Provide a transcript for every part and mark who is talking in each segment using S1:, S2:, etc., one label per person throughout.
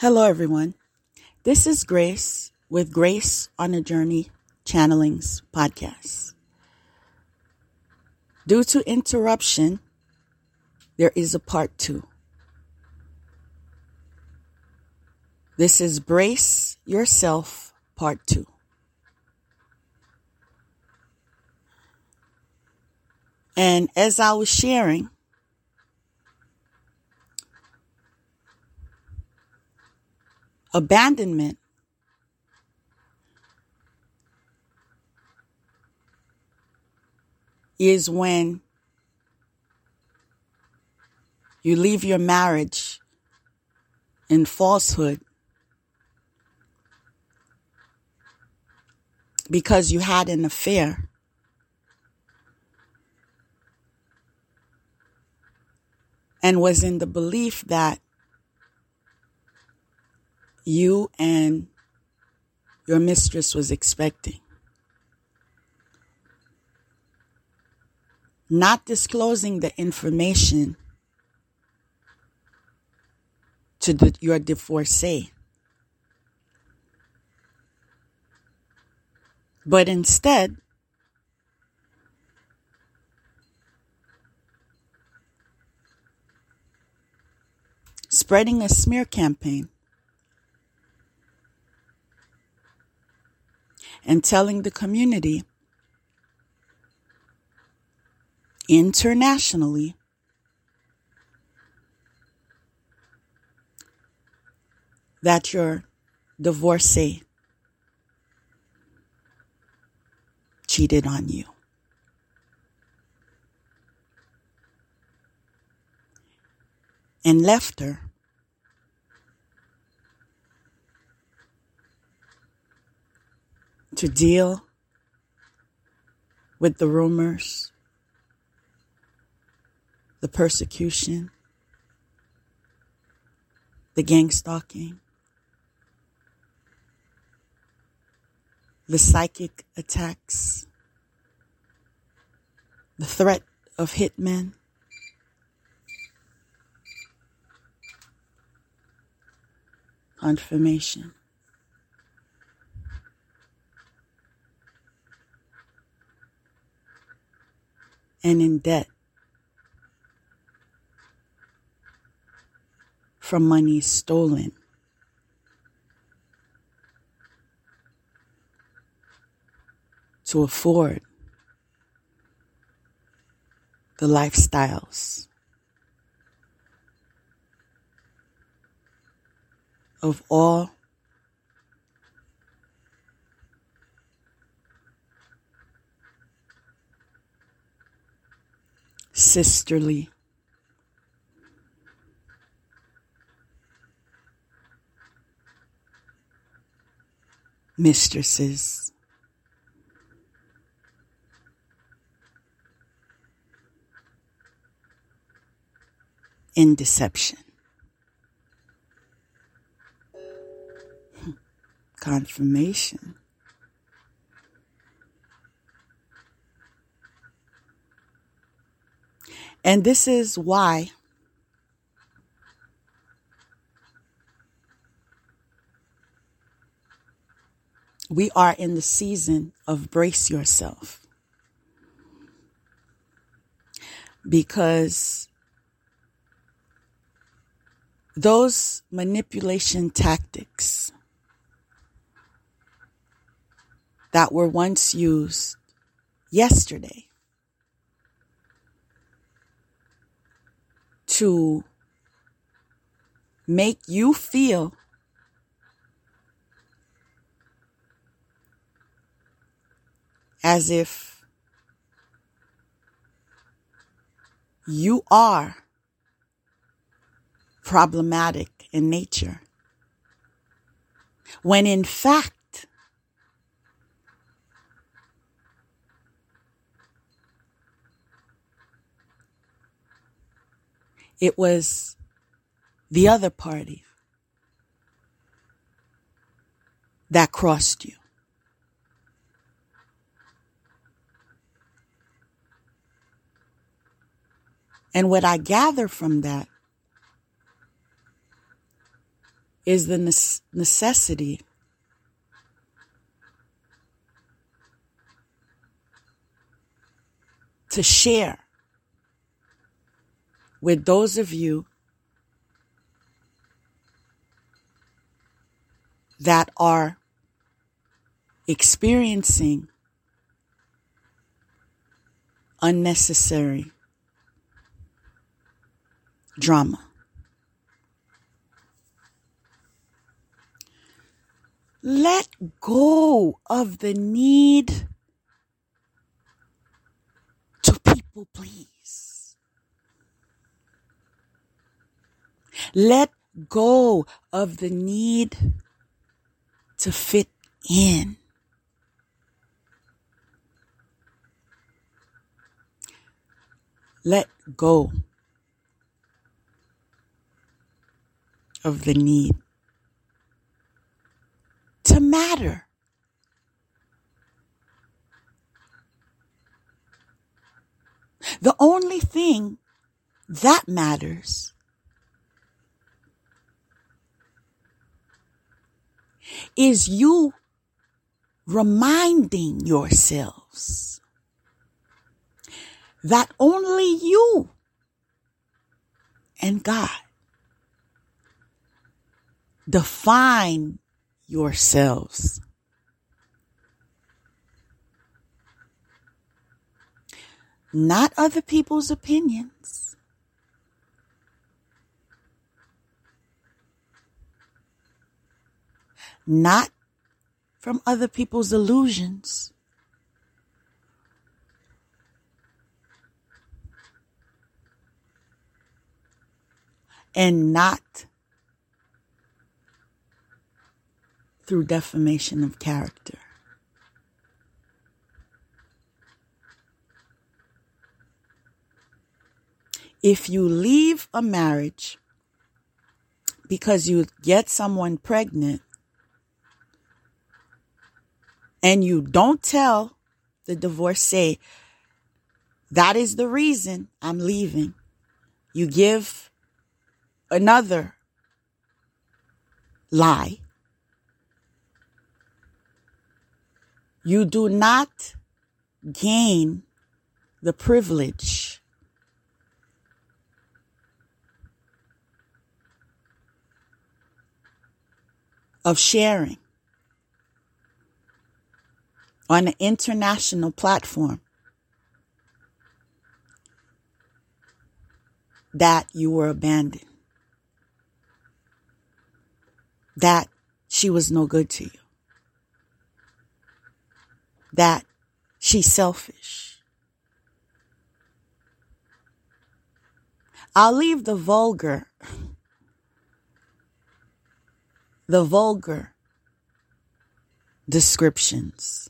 S1: Hello, everyone. This is Grace with Grace on a Journey Channelings podcast. Due to interruption, there is a part two. This is Brace Yourself Part Two. And as I was sharing, abandonment is when you leave your marriage in falsehood because you had an affair. And was in the belief that you and your mistress was expecting. Not disclosing the information to the, your divorcee. But instead, spreading a smear campaign and telling the community internationally that your divorcee cheated on you. And left her to deal with the rumors, the persecution, the gang stalking, the psychic attacks, the threat of hitmen. Confirmation. And in debt from money stolen. To afford the lifestyles of all sisterly. Mistresses. In deception. Confirmation. And this is why we are in the season of brace yourself. Because those manipulation tactics that were once used yesterday to make you feel as if you are problematic in nature. When in fact, It was the other party that crossed you. And what I gather from that is the necessity to share with those of you that are experiencing unnecessary drama. Let go of the need to people please. Let go of the need to fit in. Let go of the need to matter. The only thing that matters is you reminding yourselves that only you and God define yourselves. Not other people's opinions. Not from other people's illusions. And not through defamation of character. If you leave a marriage because you get someone pregnant and you don't tell the divorcee that is the reason I'm leaving, you give another lie. You do not gain the privilege of sharing on an international platform that you were abandoned, that she was no good to you that she's selfish. I'll leave the vulgar, the vulgar descriptions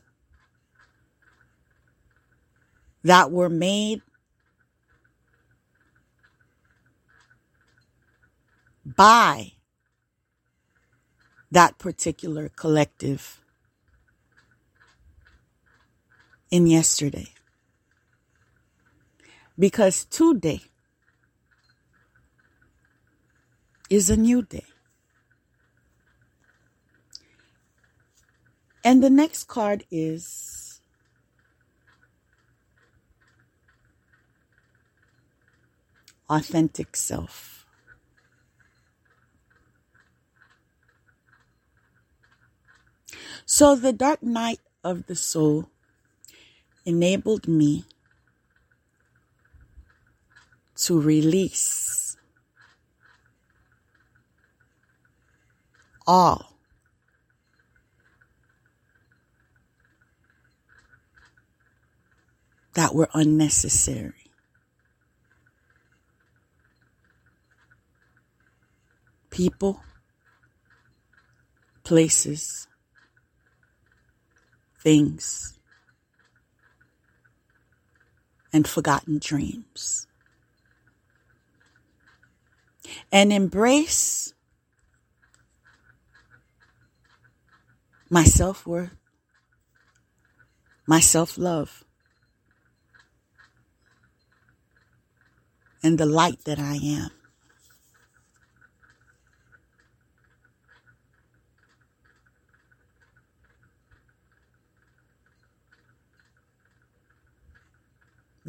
S1: that were made by that particular collective in yesterday. Because today is a new day. And the next card is authentic self. So the dark night of the soul enabled me to release all that were unnecessary. People, places, things and forgotten dreams. And embrace my self worth, my self love, and the light that I am.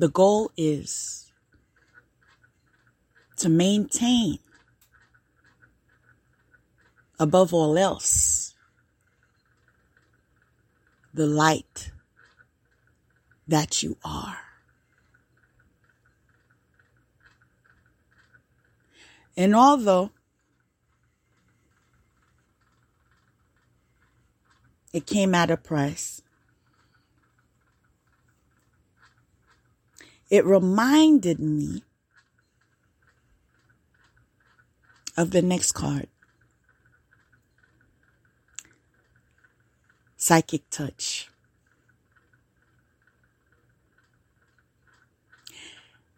S1: The goal is to maintain, above all else, the light that you are. And although it came at a price, it reminded me of the next card Psychic Touch.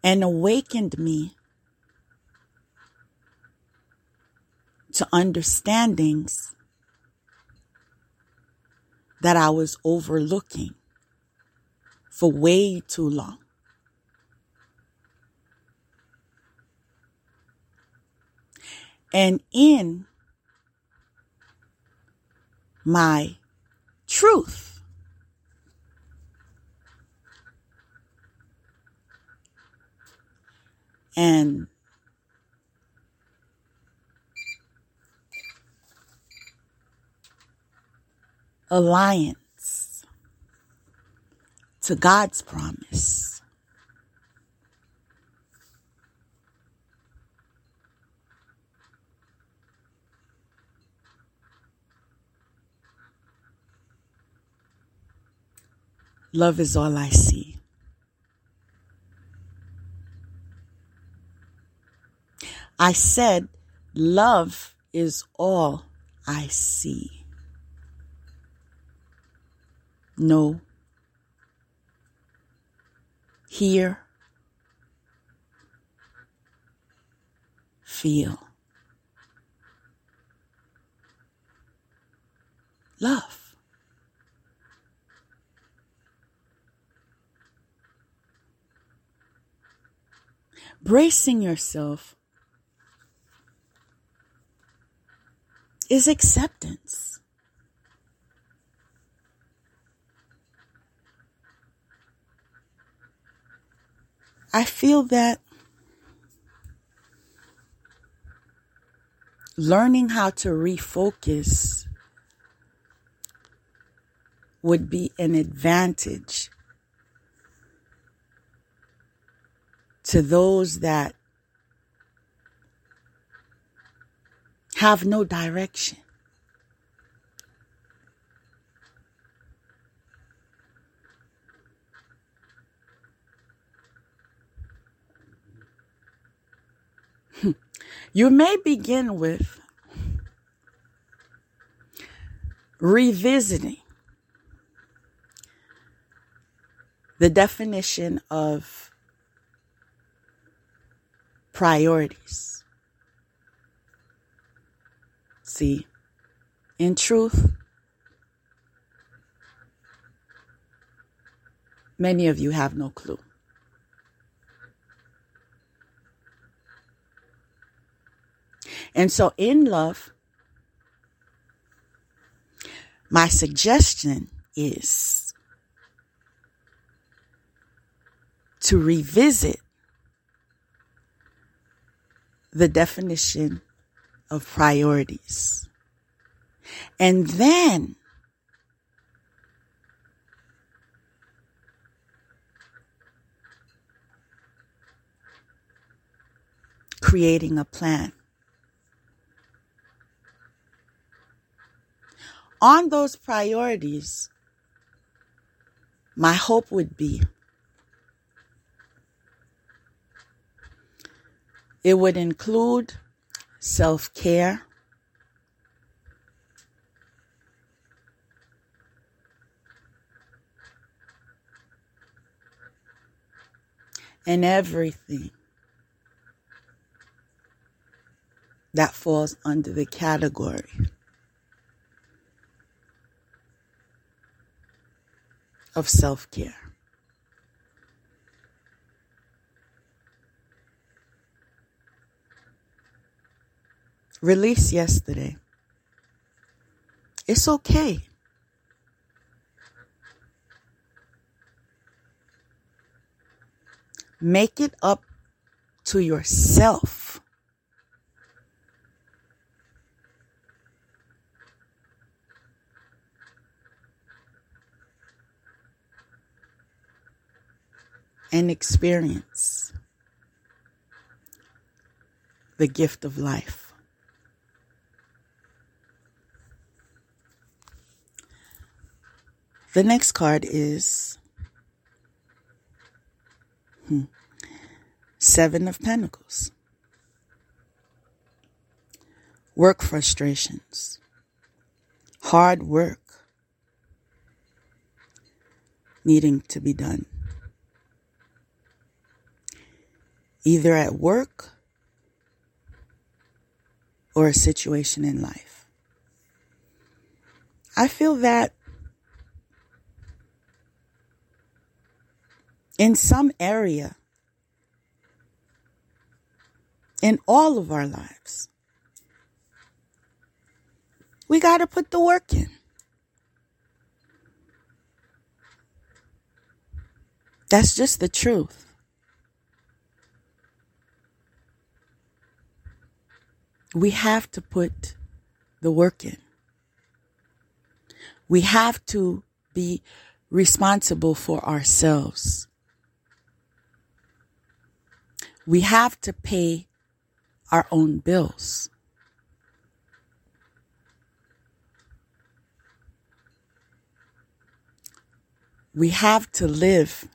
S1: And awakened me to understandings that I was overlooking for way too long. And in my truth, and alliance to God's promise. Love is all I see. I said, love is all I see. No. hear, feel. Love. Bracing yourself is acceptance. I feel that learning how to refocus would be an advantage to those that have no direction. Hmm. You may begin with revisiting the definition of priorities. See, in truth, many of you have no clue. And so, in love, my suggestion is to revisit the definition of priorities. And then creating a plan. on those priorities, my hope would be it would include self care. And everything that falls under the category of self care. Release yesterday. It's okay. Make it up to yourself. And experience the gift of life. The next card is hmm, Seven of Pentacles. Work frustrations. Hard work needing to be done. Either at work or a situation in life. I feel that in some area in all of our lives. We got to put the work in. That's just the truth. We have to put the work in. We have to be responsible for ourselves. We have to pay our own bills. We have to live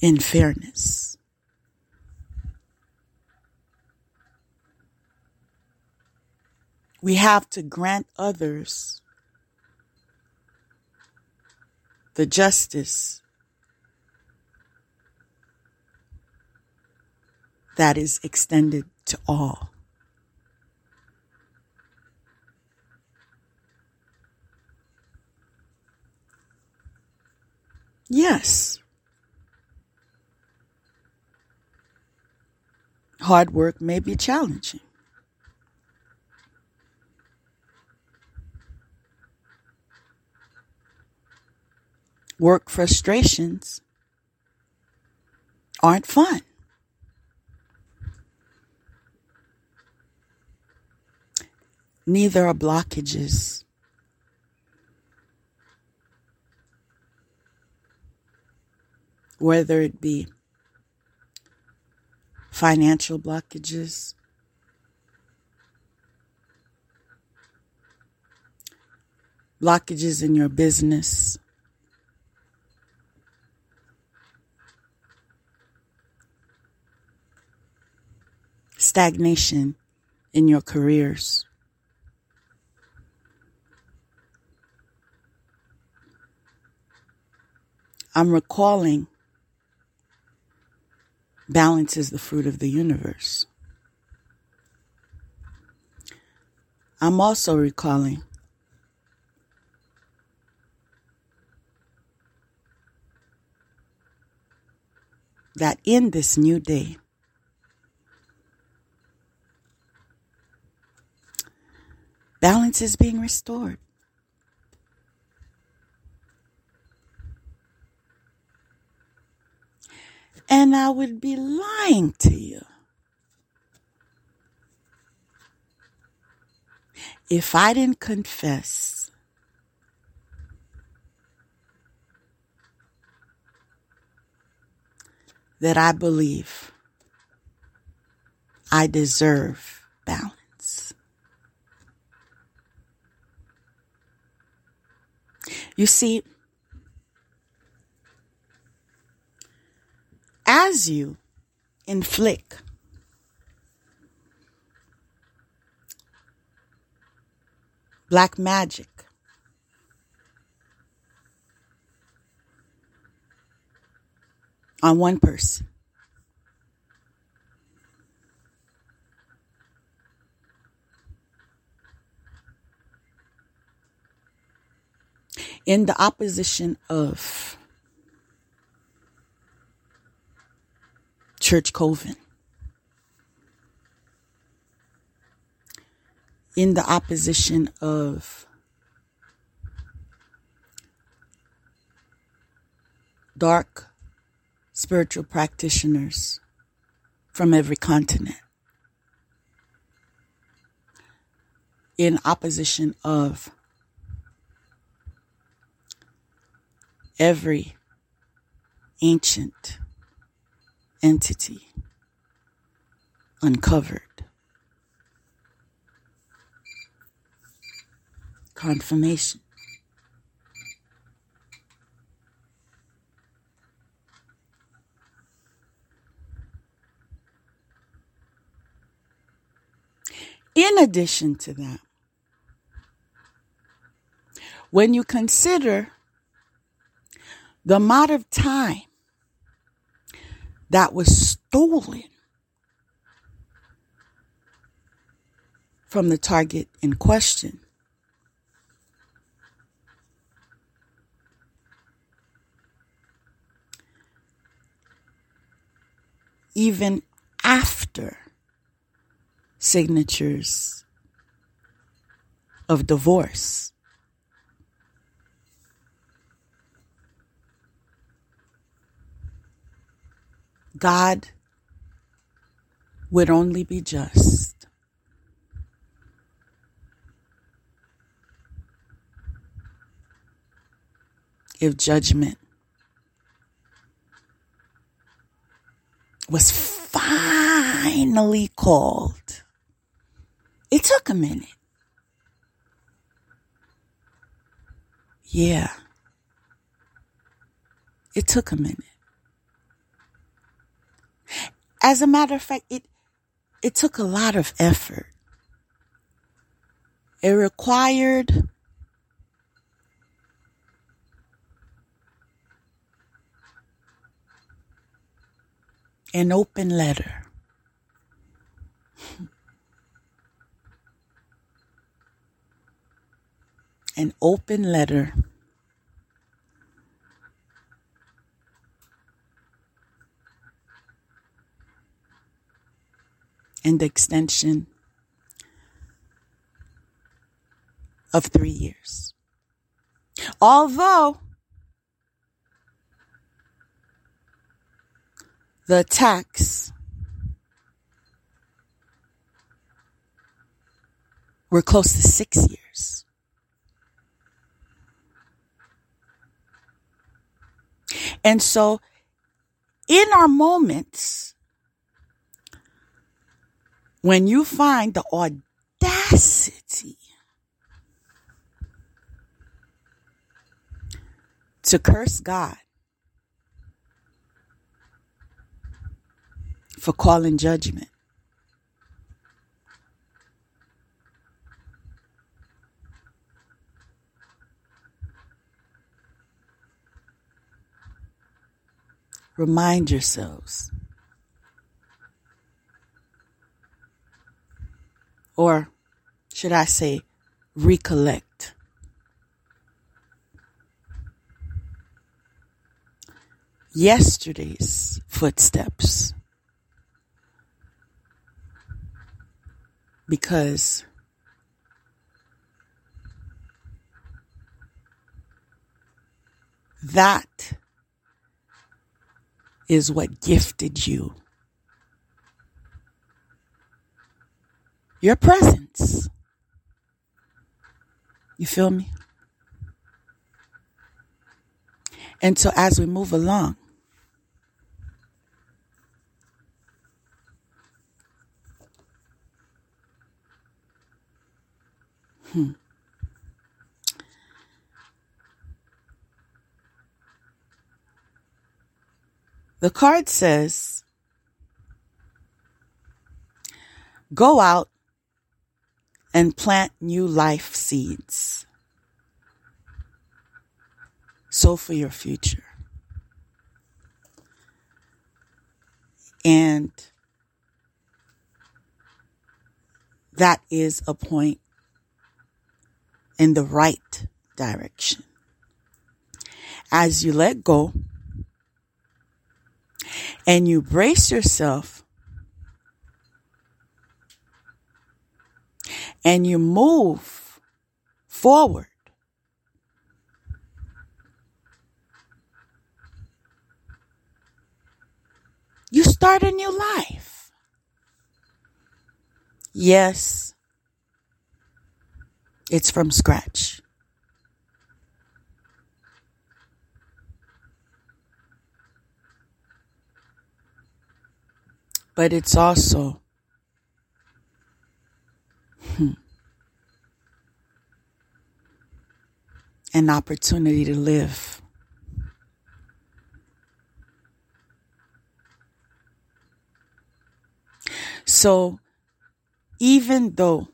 S1: in fairness. We have to grant others the justice that is extended to all. Yes. Hard work may be challenging. Work frustrations aren't fun. Neither are blockages. Whether it be financial blockages, blockages in your business, stagnation in your careers. I'm recalling balance is the fruit of the universe. I'm also recalling that in this new day, balance is being restored. And I would be lying to you if I didn't confess that I believe I deserve balance. You see, as you inflict black magic on one person. In the opposition of Church Coven. In the opposition of dark spiritual practitioners from every continent in opposition of every ancient entity uncovered. Confirmation. In addition to that, when you consider the amount of time that was stolen from the target in question, even after signatures of divorce. God would only be just if judgment was finally called. It took a minute. Yeah. It took a minute. As a matter of fact, it it took a lot of effort. It required an open letter. an open letter and extension of three years. Although the attacks were close to six years. And so, in our moments, when you find the audacity to curse God for calling judgment, remind yourselves. Or should I say, recollect. Yesterday's footsteps. Because that is what gifted you. Your presence. You feel me? And so as we move along, hmm. The card says, go out and plant new life seeds. So for your future. And that is a point in the right direction. As you let go, and you brace yourself and you move forward, You start a new life. Yes, it's from scratch. But it's also hmm, an opportunity to live. So even though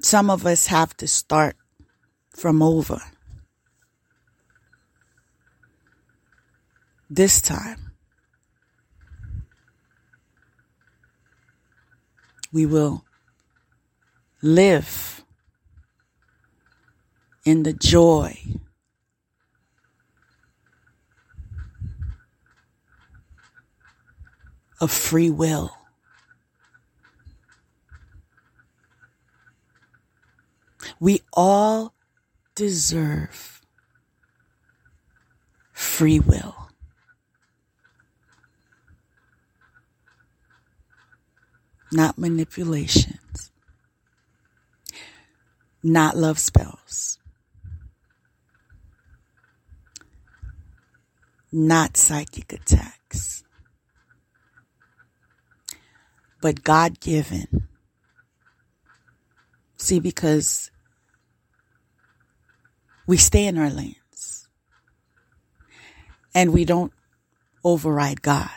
S1: some of us have to start from over, this time we will live in the joy of free will. We all deserve free will. Not manipulations. Not love spells. Not psychic attacks but God given. See, because we stay in our lanes and we don't override God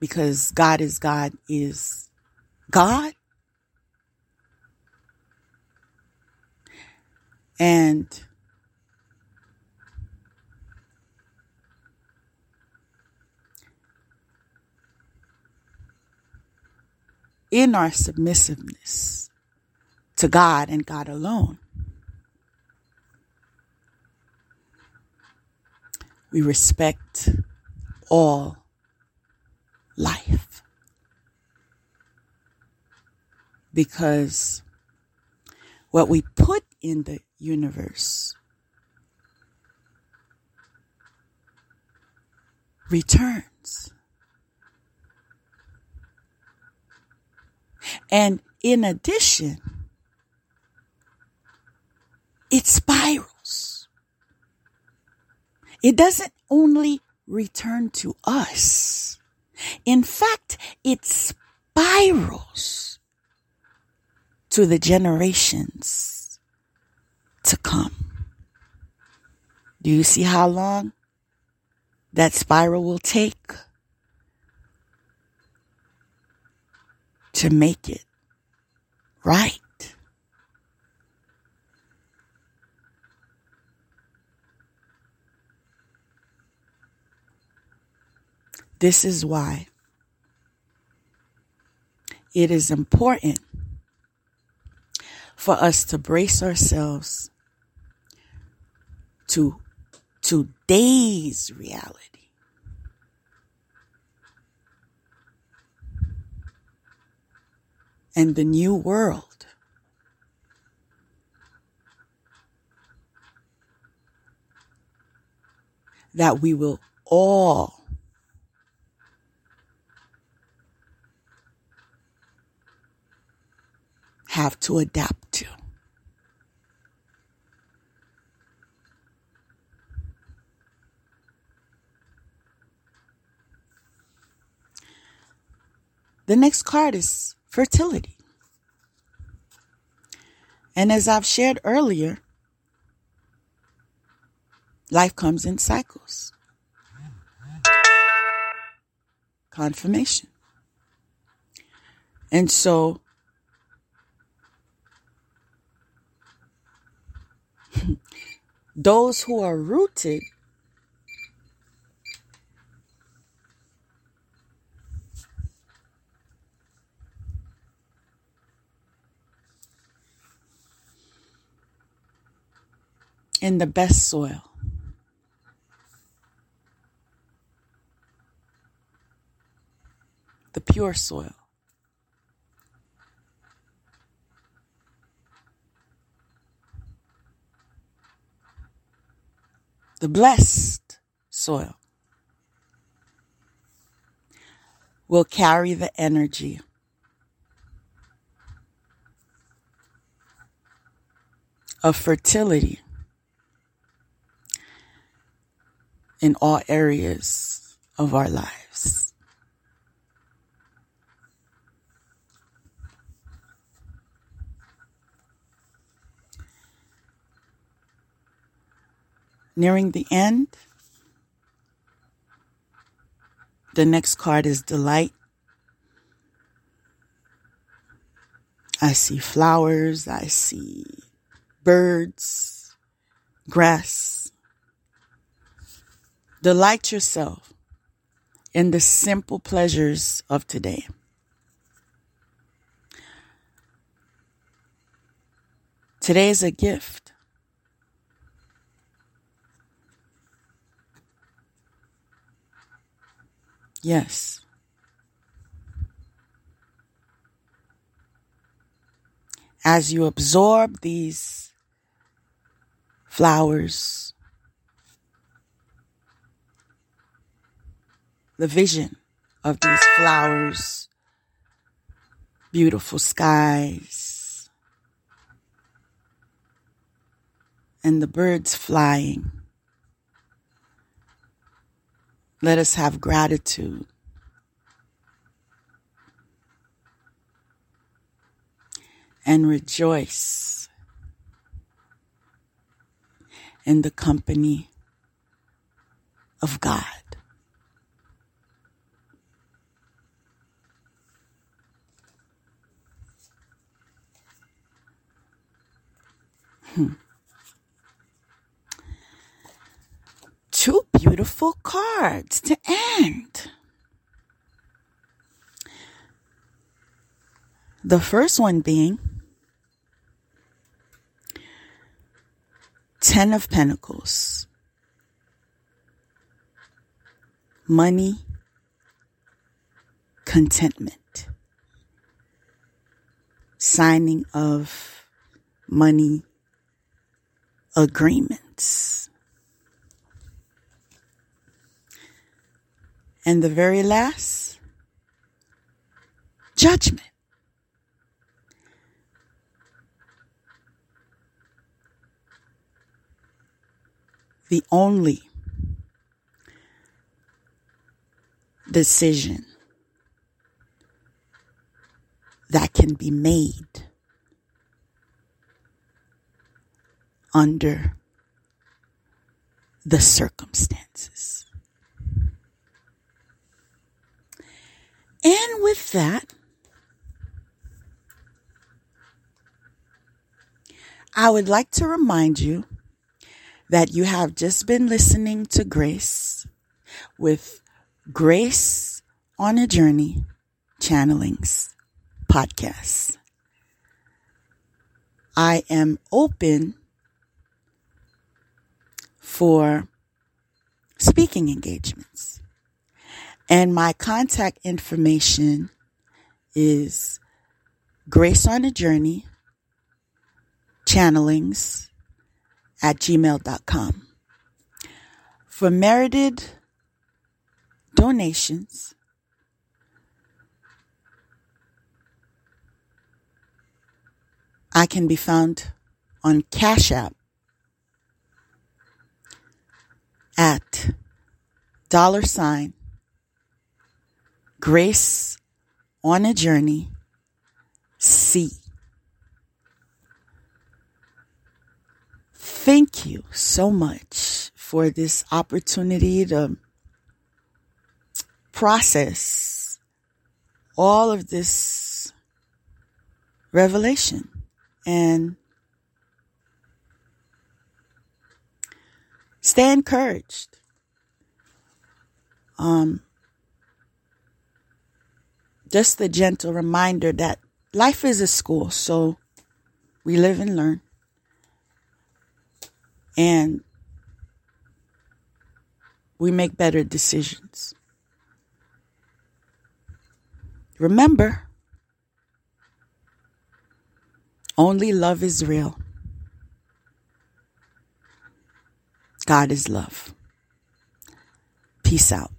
S1: because God is God is God. And in our submissiveness to God and God alone. We respect all life because what we put in the universe returns. And in addition, it spirals. It doesn't only return to us. In fact, it spirals to the generations to come. Do you see how long that spiral will take? To make it right. This is why it is important for us to brace ourselves to today's reality. And the new world. That we will all have to adapt to. The next card is fertility. And as I've shared earlier, life comes in cycles. Confirmation. And so, those who are rooted in the best soil. The pure soil. The blessed soil. will carry the energy of fertility in all areas of our lives. Nearing the end, the next card is Delight. I see flowers, I see birds, grass. Delight yourself in the simple pleasures of today. Today is a gift. Yes. As you absorb these flowers, the vision of these flowers, beautiful skies, and the birds flying. Let us have gratitude. And rejoice in the company of God. Hmm. two beautiful cards to end. The first one being Ten of Pentacles, money, contentment, signing of money agreements. And the very last, judgment. The only decision that can be made under the circumstances. And with that, I would like to remind you that you have just been listening to Grace with Grace on a Journey Channelings podcast. I am open for speaking engagements. And my contact information is Grace on a Journey channelings at gmail.com. For merited donations, I can be found on Cash App at dollar sign Grace on a Journey C. Thank you so much for this opportunity to process all of this revelation and stay encouraged. Um, just a gentle reminder that life is a school, so we live and learn. And we make better decisions. Remember, only love is real. God is love. Peace out.